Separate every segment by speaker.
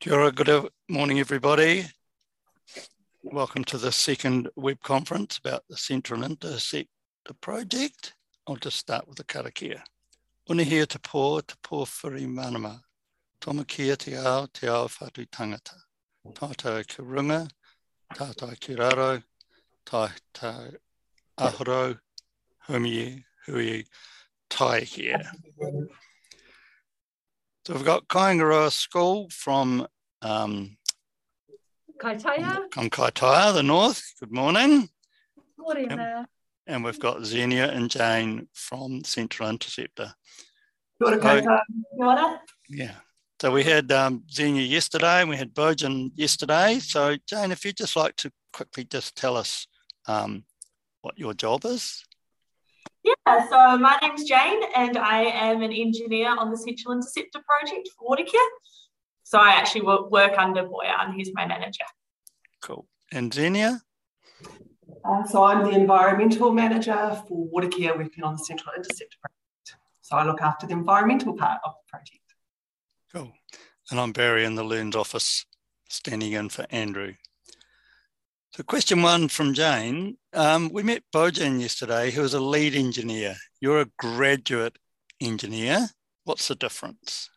Speaker 1: Kia good morning, everybody. Welcome to the second web conference about the Central Interceptor project. I'll just start with the karakia. Unuhia te pō, te pō whiri manama. Tomokia te ao, te ao whatu tangata. Tātou ki runga, tātou ki raro, tātou ahoro, humi, hui, tai here. So we've got Kaingaroa School from um,
Speaker 2: Kaitaia.
Speaker 1: from Kaitaia, the north. Good morning.
Speaker 2: Morning
Speaker 1: Yep.
Speaker 2: there.
Speaker 1: And we've got Xenia and Jane from Central Interceptor.
Speaker 3: Kia ora
Speaker 1: Hi.
Speaker 3: koutou.
Speaker 2: Kia ora.
Speaker 1: Yeah. So we had um, Xenia yesterday and we had Bojan yesterday. So Jane, if you'd just like to quickly just tell us um, what your job is.
Speaker 2: Yeah, so my name's Jane and I am an engineer on the Central Interceptor project for Watercare. So I actually work under Boyan, he's my manager.
Speaker 1: Cool. And Xenia?
Speaker 3: Uh, so I'm the environmental manager for Watercare working on the Central Interceptor project. So I look after the environmental part of the project.
Speaker 1: Cool. And I'm Barry in the LEARNZ office, standing in for Andrew. So, question one from Jane. Um, we met Bojan yesterday, who is a lead engineer. You're a graduate engineer. What's the difference?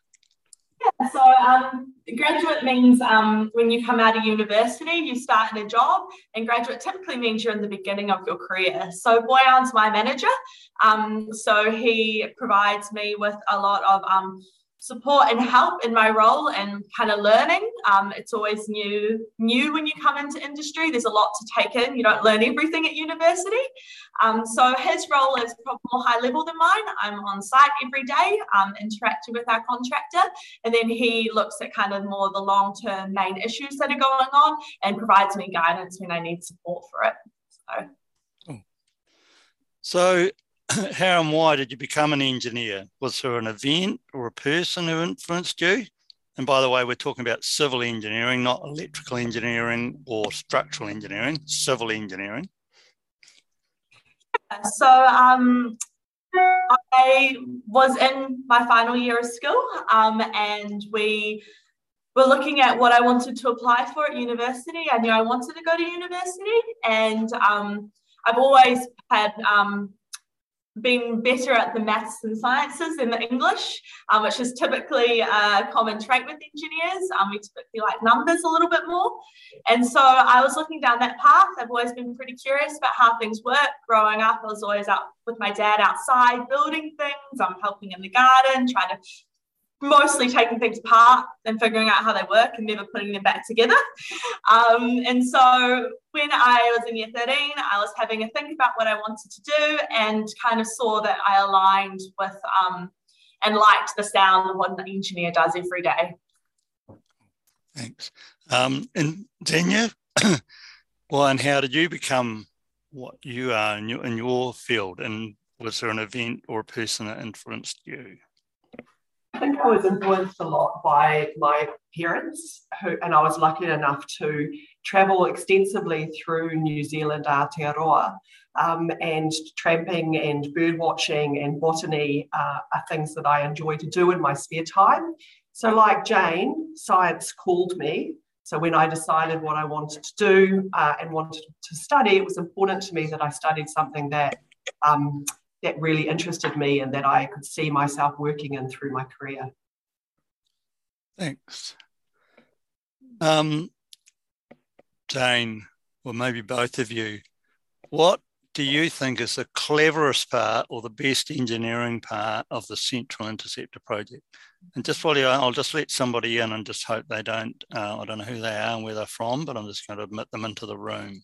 Speaker 2: Yeah, so um, graduate means um, when you come out of university, you start in a job, and graduate typically means you're in the beginning of your career. So Boyan's my manager, um, so he provides me with a lot of um, support and help in my role and kind of learning. Um, it's always new, new when you come into industry. There's a lot to take in. You don't learn everything at university. Um, so his role is probably more high level than mine. I'm on site every day, um, interacting with our contractor, and then he looks at kind of more the long term main issues that are going on and provides me guidance when I need support for it. So
Speaker 1: So, how and why did you become an engineer? Was there an event or a person who influenced you? And by the way, we're talking about civil engineering, not electrical engineering or structural engineering, civil engineering.
Speaker 2: So um, I was in my final year of school, um, and we were looking at what I wanted to apply for at university. I knew I wanted to go to university, and um, I've always had um, been better at the maths and sciences than the English, um, which is typically a common trait with engineers. Um, we typically like numbers a little bit more. And so I was looking down that path. I've always been pretty curious about how things work. Growing up, I was always out with my dad outside building things. I'm helping in the garden, trying to mostly taking things apart and figuring out how they work and never putting them back together. Um, and so when I was in year 13, I was having a think about what I wanted to do and kind of saw that I aligned with um, and liked the sound of what an engineer does every day.
Speaker 1: Thanks. Um, and Xenia, well, and how did you become what you are in your, in your field? And was there an event or a person that influenced you?
Speaker 3: I think I was influenced a lot by my parents, who, and I was lucky enough to travel extensively through New Zealand, Aotearoa, um, and tramping and bird watching and botany uh, are things that I enjoy to do in my spare time. So, like Jane, science called me. So, when I decided what I wanted to do uh, and wanted to study, it was important to me that I studied something that um, that really interested me and that I could see myself working in through my career.
Speaker 1: Thanks. Um, Jane, or maybe both of you, what do you think is the cleverest part or the best engineering part of the Central Interceptor project? And just while you are, I'll just let somebody in and just hope they don't, uh, I don't know who they are and where they're from, but I'm just going to admit them into the room.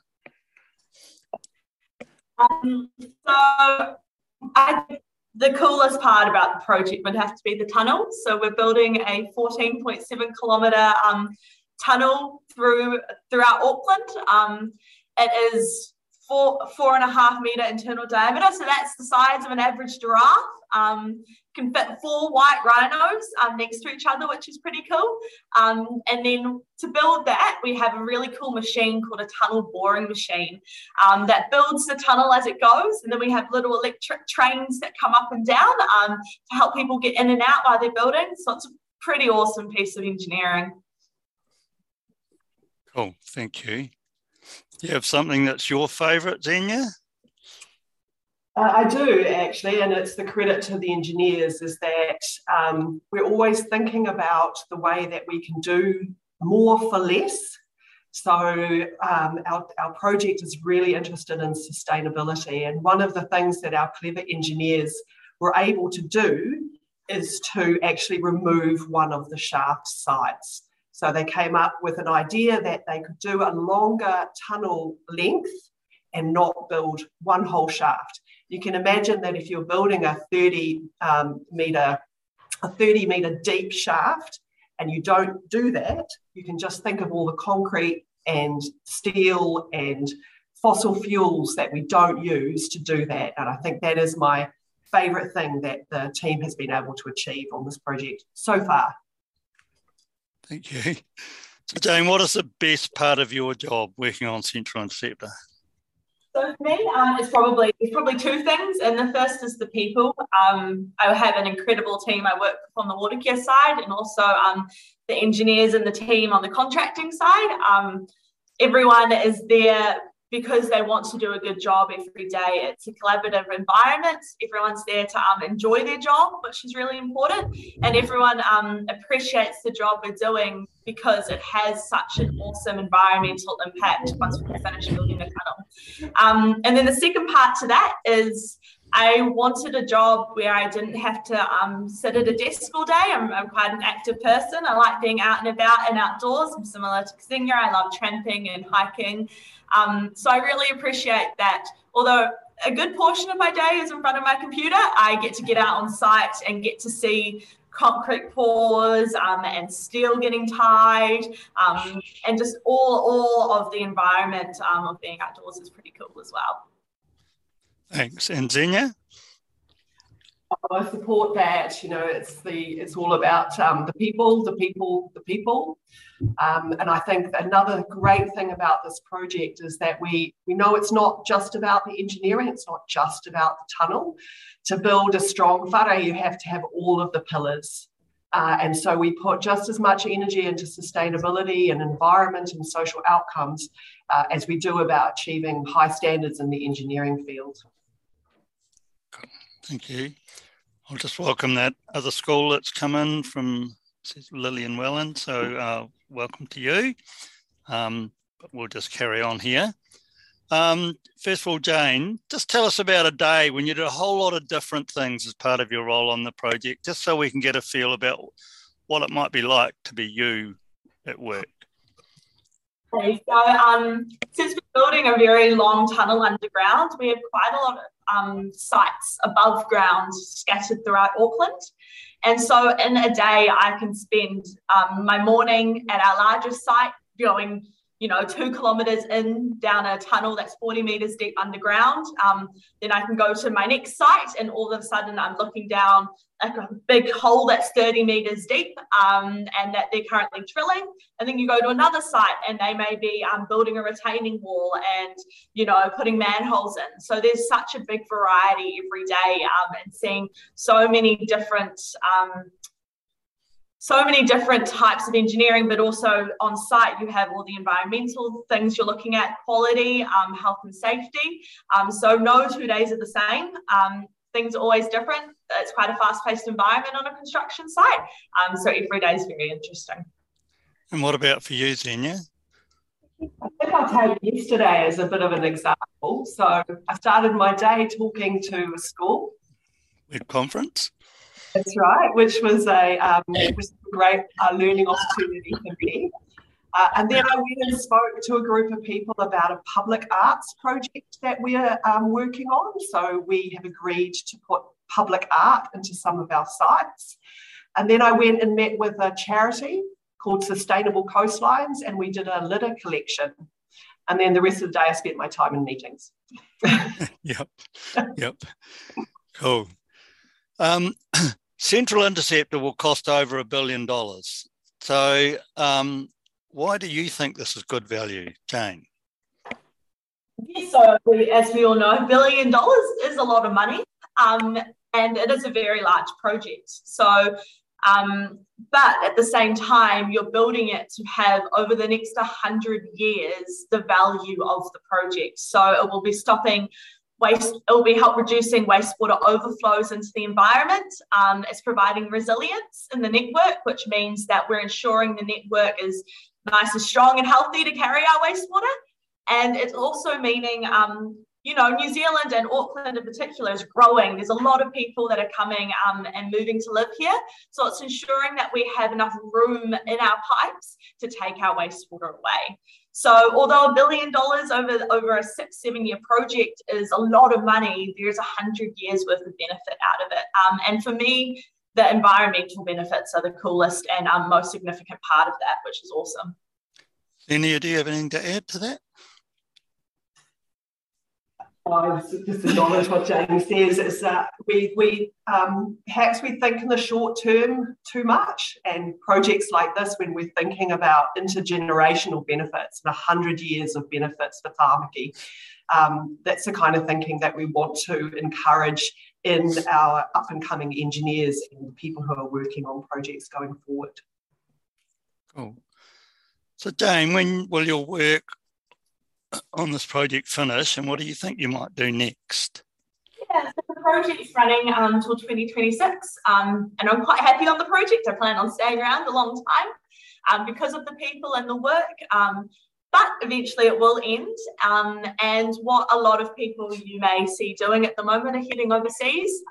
Speaker 2: Um, so I, the coolest part about the project would have to be the tunnel. So we're building a 14.7 kilometre um, tunnel through throughout Auckland. Um, it is four four and a half metre internal diameter, so that's the size of an average giraffe. Um, can fit four white rhinos um, next to each other, which is pretty cool. Um, and then to build that, we have a really cool machine called a tunnel boring machine um, that builds the tunnel as it goes. And then we have little electric trains that come up and down um, to help people get in and out while they're building. So it's a pretty awesome piece of engineering.
Speaker 1: Cool, thank you. Do you have something that's your favourite, Xenia?
Speaker 3: I do actually, and it's the credit to the engineers is that um, we're always thinking about the way that we can do more for less. So um, our, our project is really interested in sustainability, and one of the things that our clever engineers were able to do is to actually remove one of the shaft sites. So they came up with an idea that they could do a longer tunnel length and not build one whole shaft. You can imagine that if you're building a 30 um, meter, a 30 meter deep shaft, and you don't do that, you can just think of all the concrete and steel and fossil fuels that we don't use to do that. And I think that is my favourite thing that the team has been able to achieve on this project so far.
Speaker 1: Thank you. Jane, what is the best part of your job working on Central Interceptor?
Speaker 2: So for me, um, it's probably it's probably two things, and the first is the people. Um, I have an incredible team I work on the Watercare side, and also um, the engineers and the team on the contracting side. Um, everyone is there because they want to do a good job every day. It's a collaborative environment. Everyone's there to um, enjoy their job, which is really important. And everyone um, appreciates the job we're doing because it has such an awesome environmental impact once we finish building the tunnel. Um, and then the second part to that is I wanted a job where I didn't have to um, sit at a desk all day. I'm, I'm, quite an active person. I like being out and about and outdoors. I'm similar to Xenia. I love tramping and hiking. Um, so I really appreciate that. Although a good portion of my day is in front of my computer, I get to get out on site and get to see concrete pours um, and steel getting tied um, and just all, all of the environment um, of being outdoors is pretty cool as well.
Speaker 1: Thanks. And Xenia?
Speaker 3: I support that. You know, it's the it's all about um, the people, the people, the people. Um, and I think another great thing about this project is that we we know it's not just about the engineering. It's not just about the tunnel. To build a strong whare, you have to have all of the pillars. Uh, and so we put just as much energy into sustainability and environment and social outcomes uh, as we do about achieving high standards in the engineering field.
Speaker 1: Thank you. I'll just welcome that other school that's come in from Lillian Welland. So uh, welcome to you. Um, but we'll just carry on here. Um, first of all, Jane, just tell us about a day when you did a whole lot of different things as part of your role on the project, just so we can get a feel about what it might be like to be you at work.
Speaker 2: Okay, so um, since we're building a very long tunnel underground, we have quite a lot of um, sites above ground scattered throughout Auckland. And so in a day, I can spend um, my morning at our largest site going you know, two kilometers in down a tunnel that's 40 meters deep underground. Um, then I can go to my next site, and all of a sudden I'm looking down like a big hole that's 30 meters deep um, and that they're currently drilling. And then you go to another site, and they may be um, building a retaining wall and, you know, putting manholes in. So there's such a big variety every day um, and seeing so many different um, so many different types of engineering, but also on site, you have all the environmental things you're looking at, quality, um, health and safety. Um, so no two days are the same. Um, things are always different. It's quite a fast-paced environment on a construction site. Um, so every day is very interesting.
Speaker 1: And what about for you, Xenia?
Speaker 3: I think I'll take yesterday as a bit of an example. So I started my day talking to a school.
Speaker 1: With conference?
Speaker 3: That's right, which was a um, was a great uh, learning opportunity for me. Uh, and then I went and spoke to a group of people about a public arts project that we're um, working on. So we have agreed to put public art into some of our sites. And then I went and met with a charity called Sustainable Coastlines, and we did a litter collection. And then the rest of the day, I spent my time in meetings.
Speaker 1: yep, yep, cool. Um, Central Interceptor will cost over a billion dollars. So, um, why do you think this is good value, Jane?
Speaker 2: Yes, so as we all know, billion dollars is a lot of money, um, and it is a very large project. So, Um, but at the same time, you're building it to have over the next 100 years the value of the project. So it will be stopping waste, it will be help reducing wastewater overflows into the environment. Um, it's providing resilience in the network, which means that we're ensuring the network is nice and strong and healthy to carry our wastewater. And it's also meaning um, you know, New Zealand and Auckland in particular is growing. There's a lot of people that are coming um, and moving to live here. So it's ensuring that we have enough room in our pipes to take our wastewater away. So although a billion dollars over, over a six, seven year project is a lot of money, there's a hundred years worth of benefit out of it. Um, and for me, the environmental benefits are the coolest and um, most significant part of that, which is awesome.
Speaker 1: Any, do you have anything to add to that?
Speaker 3: I just acknowledge what Jamie says is that we, we um, perhaps we think in the short term too much, and projects like this, when we're thinking about intergenerational benefits and 100 years of benefits for Tāmaki, um, that's the kind of thinking that we want to encourage in our up and coming engineers and people who are working on projects going forward.
Speaker 1: Cool. So, Dane, when will your work on this project finish and what do you think you might do next?
Speaker 2: Yeah, so the project's running um, until 2026 um, and I'm quite happy on the project. I plan on staying around a long time um, because of the people and the work. Um, but eventually it will end. Um, and what a lot of people you may see doing at the moment are heading overseas.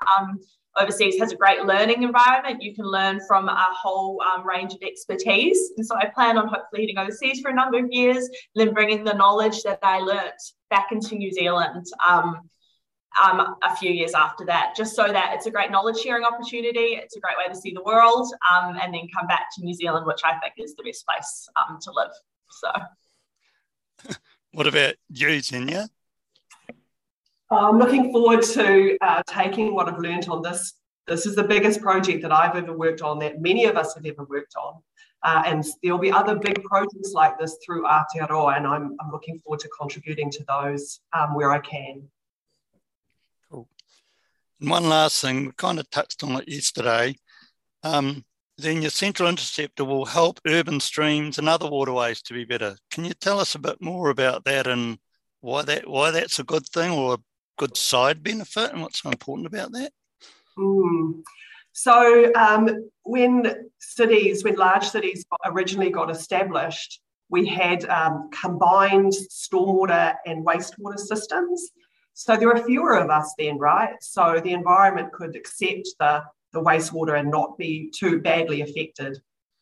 Speaker 2: Overseas has a great learning environment. You can learn from a whole um, range of expertise. And so I plan on hopefully heading overseas for a number of years, then bringing the knowledge that I learnt back into New Zealand um, um, a few years after that, just so that it's a great knowledge sharing opportunity. It's a great way to see the world um, and then come back to New Zealand, which I think is the best place um, to live. So.
Speaker 1: What about you, Xenia?
Speaker 3: I'm looking forward to uh, taking what I've learned on this. This is the biggest project that I've ever worked on, that many of us have ever worked on. Uh, and there'll be other big projects like this through Aotearoa, and I'm, I'm looking forward to contributing to those um, where I can.
Speaker 1: Cool. And one last thing, we kind of touched on it yesterday. Um, then your central interceptor will help urban streams and other waterways to be better. Can you tell us a bit more about that and why that why that's a good thing or good side benefit and what's so important about that?
Speaker 3: Mm. So um, when cities, when large cities originally got established, we had um, combined stormwater and wastewater systems. So there were fewer of us then, right? So the environment could accept the, the wastewater and not be too badly affected.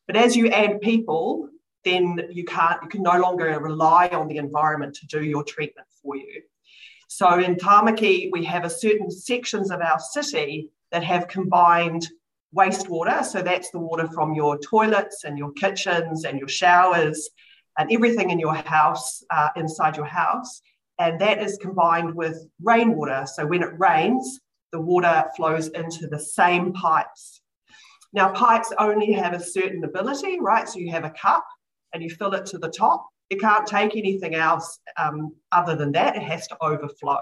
Speaker 3: But as you add people, then you can't, you can no longer rely on the environment to do your treatment for you. So in Tāmaki, we have a certain sections of our city that have combined wastewater. So that's the water from your toilets and your kitchens and your showers and everything in your house, uh, inside your house. And that is combined with rainwater. So when it rains, the water flows into the same pipes. Now, pipes only have a certain ability, right? So you have a cup and you fill it to the top. It can't take anything else um, other than that. It has to overflow.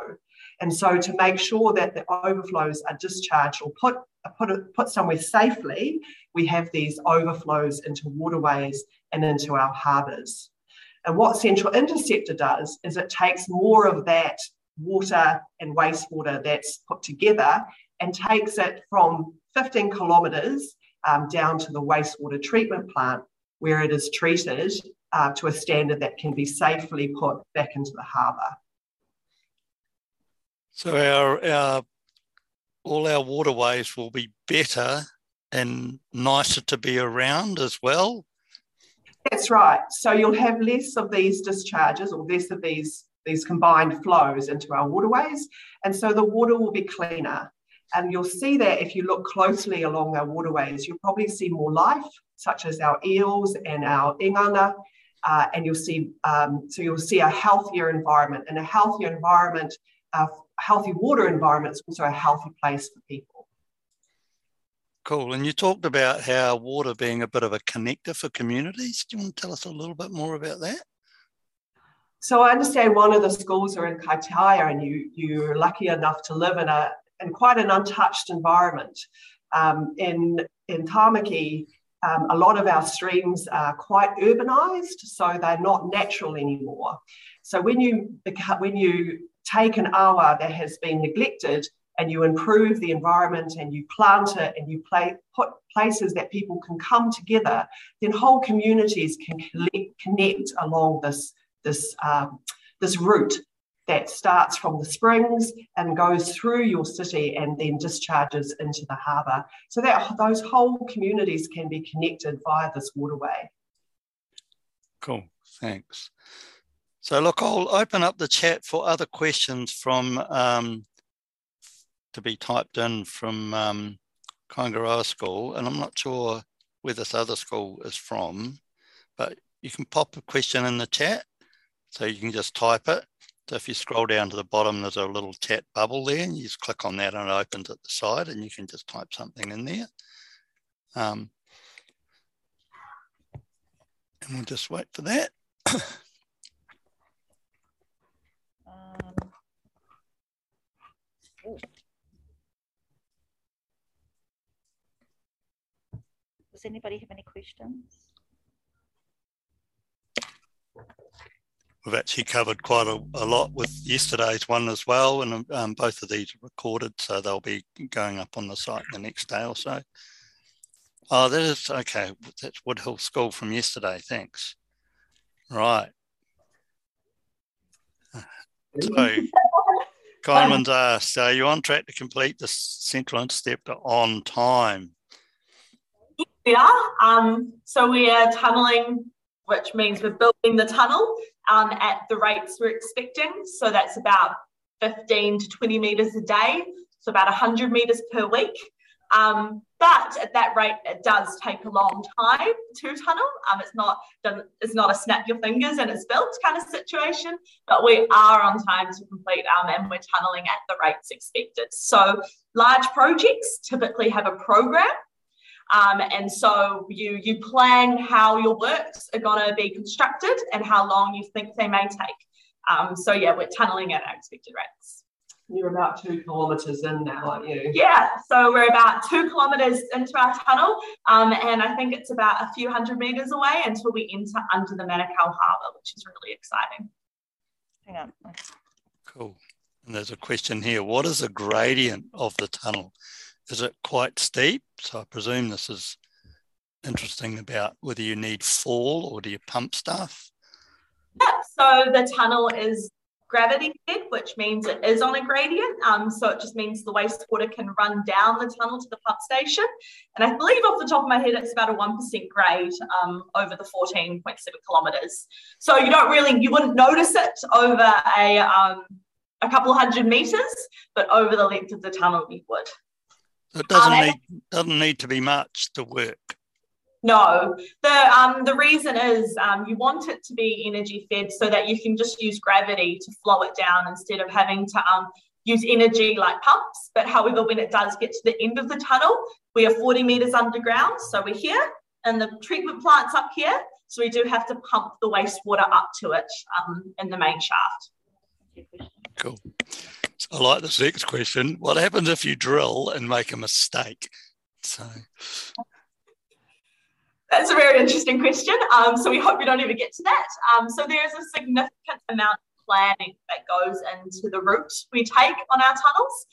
Speaker 3: And so to make sure that the overflows are discharged or put, put, put somewhere safely, we have these overflows into waterways and into our harbours. And what Central Interceptor does is it takes more of that water and wastewater that's put together and takes it from 15 kilometres um, down to the wastewater treatment plant where it is treated uh, to a standard that can be safely put back into the harbour.
Speaker 1: So our, our all our waterways will be better and nicer to be around as well.
Speaker 3: That's right. So you'll have less of these discharges or less of these these combined flows into our waterways, and so the water will be cleaner. And you'll see that if you look closely along our waterways, you'll probably see more life, such as our eels and our īnanga, uh, and you'll see um, so you'll see a healthier environment and a healthier environment a healthy water environment is also a healthy place for people.
Speaker 1: Cool. And you talked about how water being a bit of a connector for communities. Do you want to tell us a little bit more about that?
Speaker 3: So I understand one of the schools are in Kaitaia and you you're lucky enough to live in a in quite an untouched environment. Um, in in Tamaki, um, a lot of our streams are quite urbanised, so they're not natural anymore. So when you when you take an awa that has been neglected and you improve the environment and you plant it and you play, put places that people can come together, then whole communities can collect, connect along this this um, this route that starts from the springs and goes through your city and then discharges into the harbour. So that those whole communities can be connected via this waterway.
Speaker 1: Cool, thanks. So look, I'll open up the chat for other questions from um, to be typed in from um, Kaingaroa School, and I'm not sure where this other school is from, but you can pop a question in the chat. So you can just type it so if you scroll down to the bottom, there's a little chat bubble there, and you just click on that and it opens at the side, and you can just type something in there. Um, and we'll just wait for that. um,
Speaker 4: Does anybody have any questions?
Speaker 1: We've actually covered quite a, a, lot with yesterday's one as well, and um, both of these are recorded, so they'll be going up on the site the next day or so. Oh, that is okay. That's Woodhill School from yesterday. Thanks. Right. So, Kyman's asked, are you on track to complete the central interceptor on time?
Speaker 2: We are. Um, so we are tunneling, which means we're building the tunnel um, at the rates we're expecting. So that's about 15 to 20 metres a day, so about 100 metres per week. Um, but at that rate, it does take a long time to tunnel. Um, it's not it's not a snap your fingers and it's built kind of situation, but we are on time to complete um, and we're tunneling at the rates expected. So large projects typically have a program um, and so you you plan how your works are going to be constructed and how long you think they may take. Um, so yeah, we're tunneling at our expected rates.
Speaker 3: You're about two kilometres in now, aren't you?
Speaker 2: Yeah, so we're about two kilometres into our tunnel, um, and I think it's about a few hundred metres away until we enter under the Manukau Harbour, which is really exciting.
Speaker 4: Hang on.
Speaker 1: Cool. And there's a question here. What is the gradient of the tunnel? Is it quite steep? So I presume this is interesting about whether you need fall or do you pump stuff?
Speaker 2: So the tunnel is gravity fed, which means it is on a gradient. Um, so it just means the wastewater can run down the tunnel to the pump station. And I believe off the top of my head, it's about a 1% grade um, over the 14.7 kilometres. So you don't really, you wouldn't notice it over a, um, a couple hundred metres, but over the length of the tunnel, you would.
Speaker 1: It doesn't um, need doesn't need to be much to work.
Speaker 2: No, the um, the reason is um, you want it to be energy fed so that you can just use gravity to flow it down instead of having to um, use energy like pumps. But however, when it does get to the end of the tunnel, we are 40 meters underground, so we're here, and the treatment plant's up here, so we do have to pump the wastewater up to it um, in the main shaft.
Speaker 1: Cool. I like this next question. What happens if you drill and make a mistake? So
Speaker 2: that's a very interesting question. Um, so we hope we don't ever get to that. Um, so there is a significant amount of planning that goes into the route we take on our tunnels.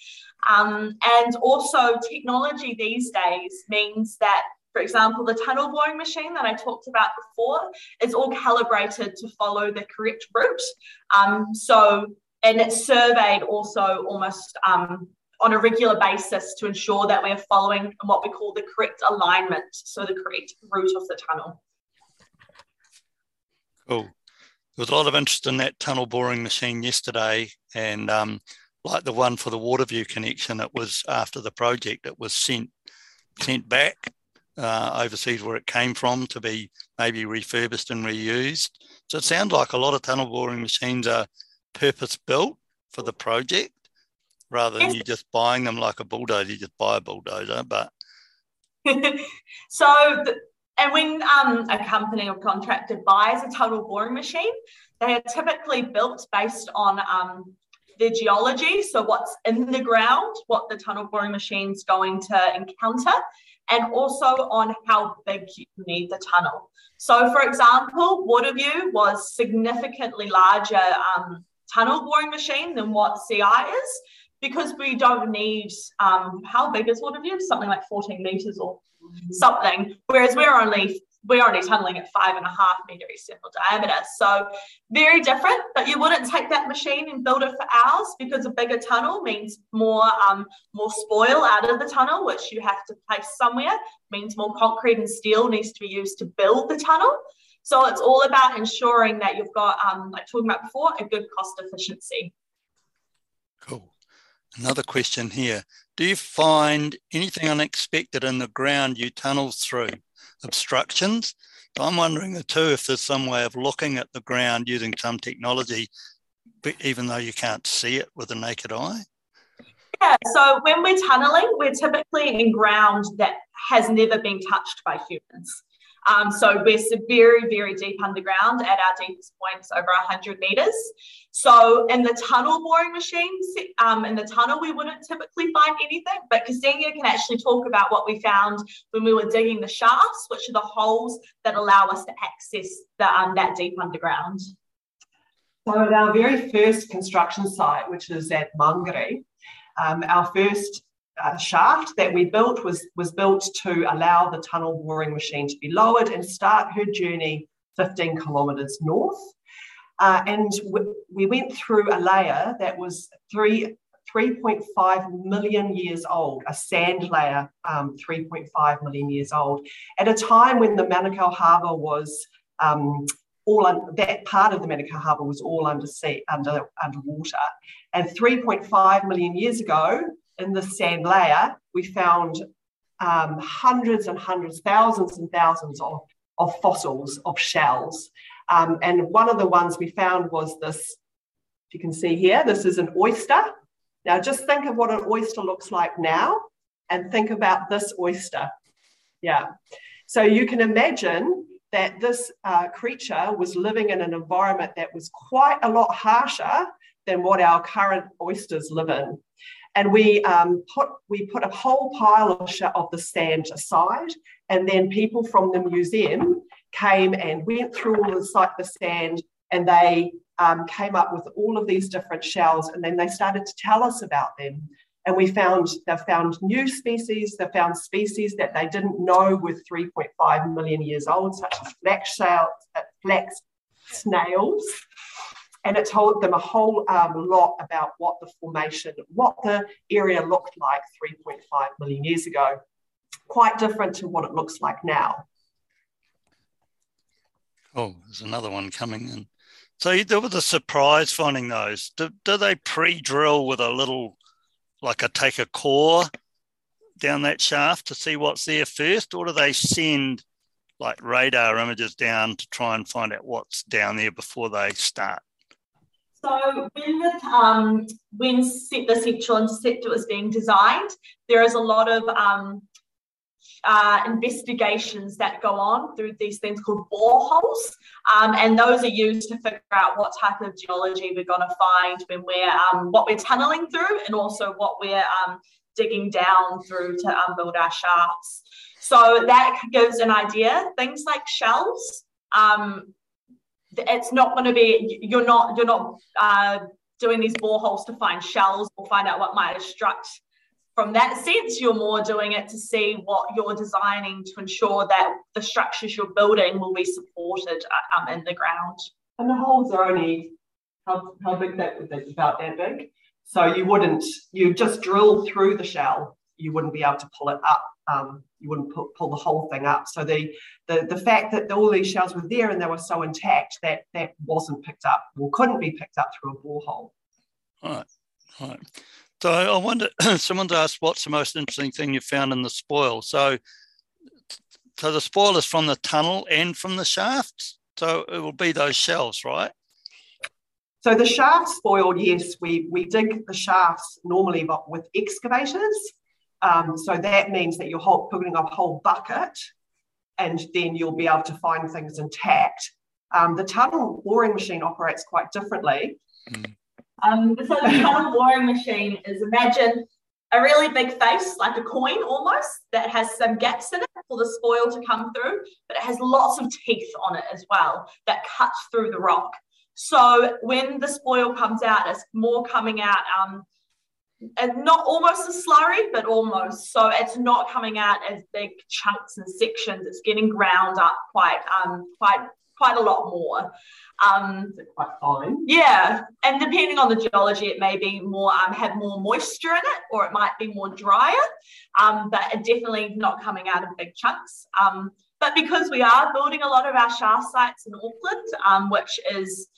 Speaker 2: Um, and also technology these days means that for example, the tunnel boring machine that I talked about before is all calibrated to follow the correct route. Um, so and it's surveyed also almost um, on a regular basis to ensure that we're following what we call the correct alignment, so the correct route of the tunnel.
Speaker 1: Cool. There was a lot of interest in that tunnel boring machine yesterday, and um, like the one for the Waterview connection, it was after the project, it was sent sent back uh, overseas where it came from to be maybe refurbished and reused. So it sounds like a lot of tunnel boring machines are purpose built for the project rather than you just buying them like a bulldozer. You just buy a bulldozer, but.
Speaker 2: so, and when um, a company or contractor buys a tunnel boring machine, they are typically built based on um, the geology, so what's in the ground, what the tunnel boring machine is going to encounter, and also on how big you need the tunnel. So, for example, Waterview was significantly larger um, tunnel boring machine than what CI is because we don't need um, how big is Waterview? Something like 14 meters or something. Whereas we're only we're only tunneling at five and a half meter external diameter. So very different, but you wouldn't take that machine and build it for hours because a bigger tunnel means more, um, more spoil out of the tunnel, which you have to place somewhere, means more concrete and steel needs to be used to build the tunnel. So it's all about ensuring that you've got, um, like talking about before, a good cost efficiency.
Speaker 1: Cool. Another question here. Do you find anything unexpected in the ground you tunnel through? obstructions. I'm wondering the two if there's some way of looking at the ground using some technology, even though you can't see it with the naked eye.
Speaker 2: Yeah, so when we're tunneling, we're typically in ground that has never been touched by humans. Um, so we're very, very deep underground at our deepest points over 100 meters. So in the tunnel boring machines, um, in the tunnel, we wouldn't typically find anything, but Ksenia can actually talk about what we found when we were digging the shafts, which are the holes that allow us to access the, um, that deep underground.
Speaker 3: So at our very first construction site, which is at Mangere, um, our first uh, shaft that we built was, was built to allow the tunnel boring machine to be lowered and start her journey 15 kilometres north. Uh, and w- we went through a layer that was three, 3.5 million years old, a sand layer, um, 3.5 million years old, at a time when the Manukau Harbour was um, all un- that part of the Manukau Harbour was all under sea, under underwater, and 3.5 million years ago, in the sand layer, we found um, hundreds and hundreds, thousands and thousands of, of fossils of shells. Um, and one of the ones we found was this, if you can see here, this is an oyster. Now just think of what an oyster looks like now and think about this oyster. Yeah. So you can imagine that this uh, creature was living in an environment that was quite a lot harsher than what our current oysters live in. And we um, put we put a whole pile of, the sand aside, and then people from the museum came and went through all the site the sand, and they um, came up with all of these different shells, and then they started to tell us about them. And we found they found new species, they found species that they didn't know were 3.5 million years old, such as flax, shells, uh, flax snails and it told them a whole um, lot about what the formation, what the area looked like 3.5 million years ago. Quite different to what it looks like now.
Speaker 1: Oh, there's another one coming in. So there was a surprise finding those. Do, do they pre-drill with a little, like a take a core down that shaft to see what's there first, or do they send like radar images down to try and find out what's down there before they start?
Speaker 2: So when the um, when the central interceptor was being designed, there is a lot of um, uh, investigations that go on through these things called boreholes, um, and those are used to figure out what type of geology we're going to find when we're um, what we're tunneling through, and also what we're um, digging down through to um, build our shafts. So that gives an idea. Things like shells. Um, it's not going to be you're not you're not uh, doing these boreholes to find shells or find out what might struck from that. Sense you're more doing it to see what you're designing to ensure that the structures you're building will be supported uh, um, in the ground.
Speaker 3: And the holes are only how, how big that about that big. So you wouldn't you just drill through the shell you wouldn't be able to pull it up um, you wouldn't pull, pull the whole thing up. So the, the the fact that all these shells were there and they were so intact that that wasn't picked up or couldn't be picked up through a borehole.
Speaker 1: Right, right. So I wonder, someone's asked what's the most interesting thing you found in the spoil. So, so the spoil is from the tunnel and from the shafts. So it will be those shells, right?
Speaker 3: So the shaft spoiled, yes, we we dig the shafts normally, but with excavators. Um, so that means that you're whole, putting a whole bucket and then you'll be able to find things intact. Um, the tunnel boring machine operates quite differently.
Speaker 2: Mm. Um, so the tunnel boring machine is imagine a really big face, like a coin almost, that has some gaps in it for the spoil to come through, but it has lots of teeth on it as well that cut through the rock. So when the spoil comes out, it's more coming out um, and not almost a slurry, but almost. So it's not coming out as big chunks and sections. It's getting ground up quite um, quite quite a lot more. Um,
Speaker 3: quite fine.
Speaker 2: Yeah, and depending on the geology, it may be more um, have more moisture in it, or it might be more drier. Um, but definitely not coming out in big chunks. Um, but because we are building a lot of our shaft sites in Auckland, um, which is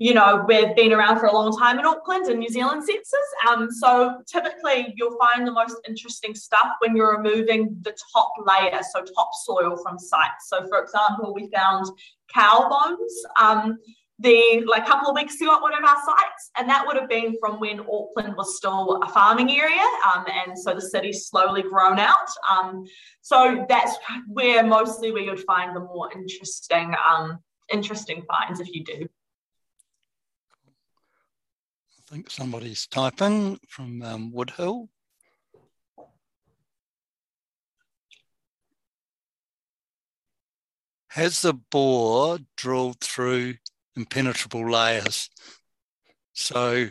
Speaker 2: you know, we've been around for a long time in Auckland and New Zealand census. Um, so typically you'll find the most interesting stuff when you're removing the top layer, so topsoil from sites. So for example, we found cow bones um, the like couple of weeks ago at one of our sites, and that would have been from when Auckland was still a farming area, um, and so the city's slowly grown out. Um, so that's where mostly where you'd find the more interesting um, interesting finds if you do.
Speaker 1: I think somebody's typing from um, Woodhill. Has the bore drilled through impenetrable layers? So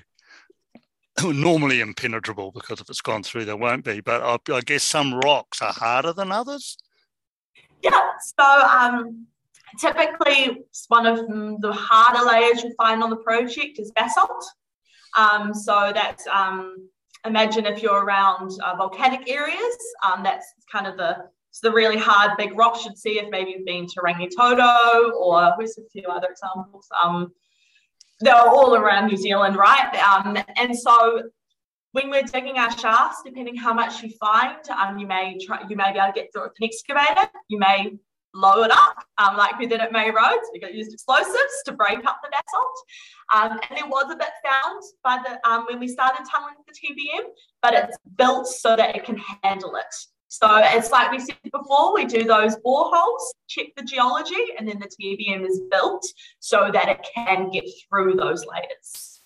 Speaker 1: normally impenetrable because if it's gone through, there won't be. But I, I guess some rocks are harder than others.
Speaker 2: Yeah. So um, typically, one of the harder layers you find on the project is basalt. Um, so that's um, imagine if you're around uh, volcanic areas, um, that's kind of the so the really hard big rocks you'd see if maybe you've been to Rangitoto or who's a few other examples. Um, they're all around New Zealand, right? Um, and so when we're digging our shafts, depending how much you find, um, you may try, you may be able to get through it with an excavator. You may it up, um, like we did at May Roads. We got used explosives to break up the basalt. Um, and there was a bit found by the um, when we started tunneling the TBM, but it's built so that it can handle it. So it's like we said before, we do those boreholes, check the geology, and then the TBM is built so that it can get through those layers.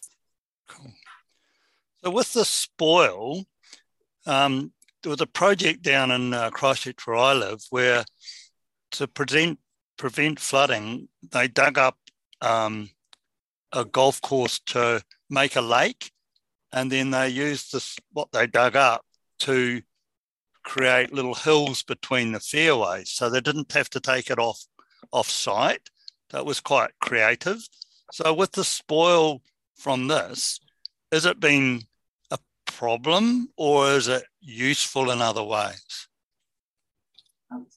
Speaker 1: So with the spoil, um, there was a project down in uh, Christchurch where I live where to prevent prevent flooding, they dug up um, a golf course to make a lake, and then they used this what they dug up to create little hills between the fairways, so they didn't have to take it off off site. That was quite creative. So with the spoil from this, has it been a problem or is it useful in other ways?
Speaker 3: Um,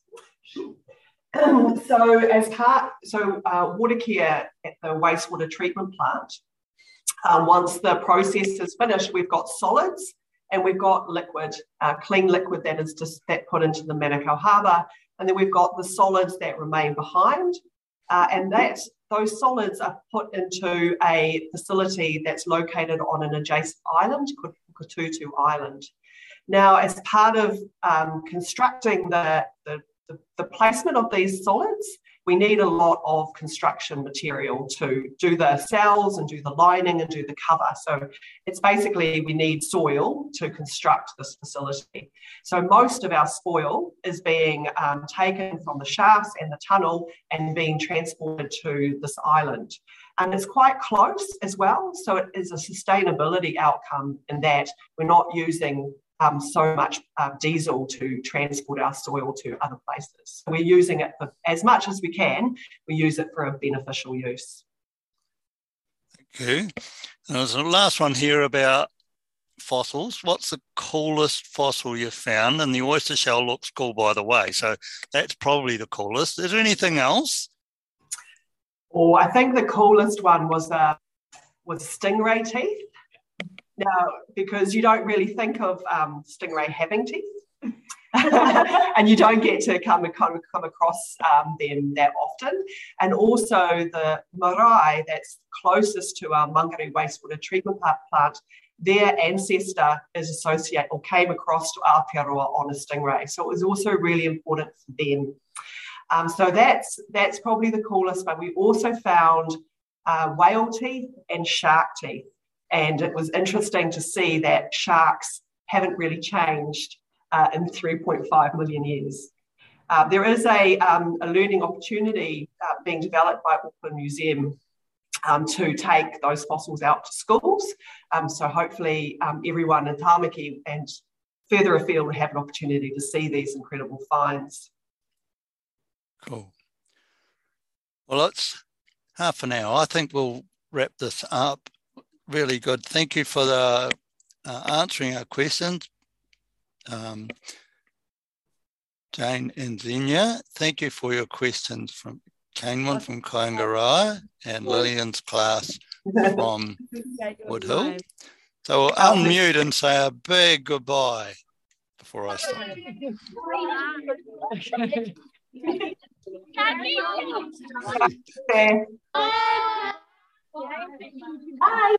Speaker 3: so as part, so uh, Watercare at the wastewater treatment plant, um, once the process is finished, we've got solids and we've got liquid, uh, clean liquid that is just that put into the Manukau Harbour, and then we've got the solids that remain behind, uh, and that those solids are put into a facility that's located on an adjacent island Puketutu Island. Now, as part of um, constructing the, the the, the placement of these solids, we need a lot of construction material to do the cells and do the lining and do the cover. So it's basically we need soil to construct this facility. So most of our spoil is being um, taken from the shafts and the tunnel and being transported to this island. And it's quite close as well. So it is a sustainability outcome in that we're not using um, so much uh, diesel to transport our soil to other places. We're using it for as much as we can, we use it for a beneficial use.
Speaker 1: Thank you. there's a last one here about fossils. What's the coolest fossil you've found? And the oyster shell looks cool, by the way. So that's probably the coolest. Is there anything else?
Speaker 3: Oh, I think the coolest one was uh, was stingray teeth. Now, because you don't really think of um, stingray having teeth. and you don't get to come, come, come across um, them that often. And also the marae that's closest to our Mangere wastewater treatment plant, their ancestor is associated or came across to Aotearoa on a stingray. So it was also really important for them. Um, so that's that's probably the coolest, but we also found uh, whale teeth and shark teeth. And it was interesting to see that sharks haven't really changed uh, in 3.5 million years. Uh, there is a, um, a learning opportunity uh, being developed by Auckland Museum um, to take those fossils out to schools. Um, so hopefully um, everyone in Tamaki and further afield will have an opportunity to see these incredible finds.
Speaker 1: Cool. Well, it's half an hour. I think we'll wrap this up. Really good. Thank you for the uh, answering our questions. Um, Jane and Xenia, thank you for your questions from Kanewan from Kaingaroa and Lillian's class from Woodhill. So we'll unmute and say a big goodbye before I start.
Speaker 3: Bye.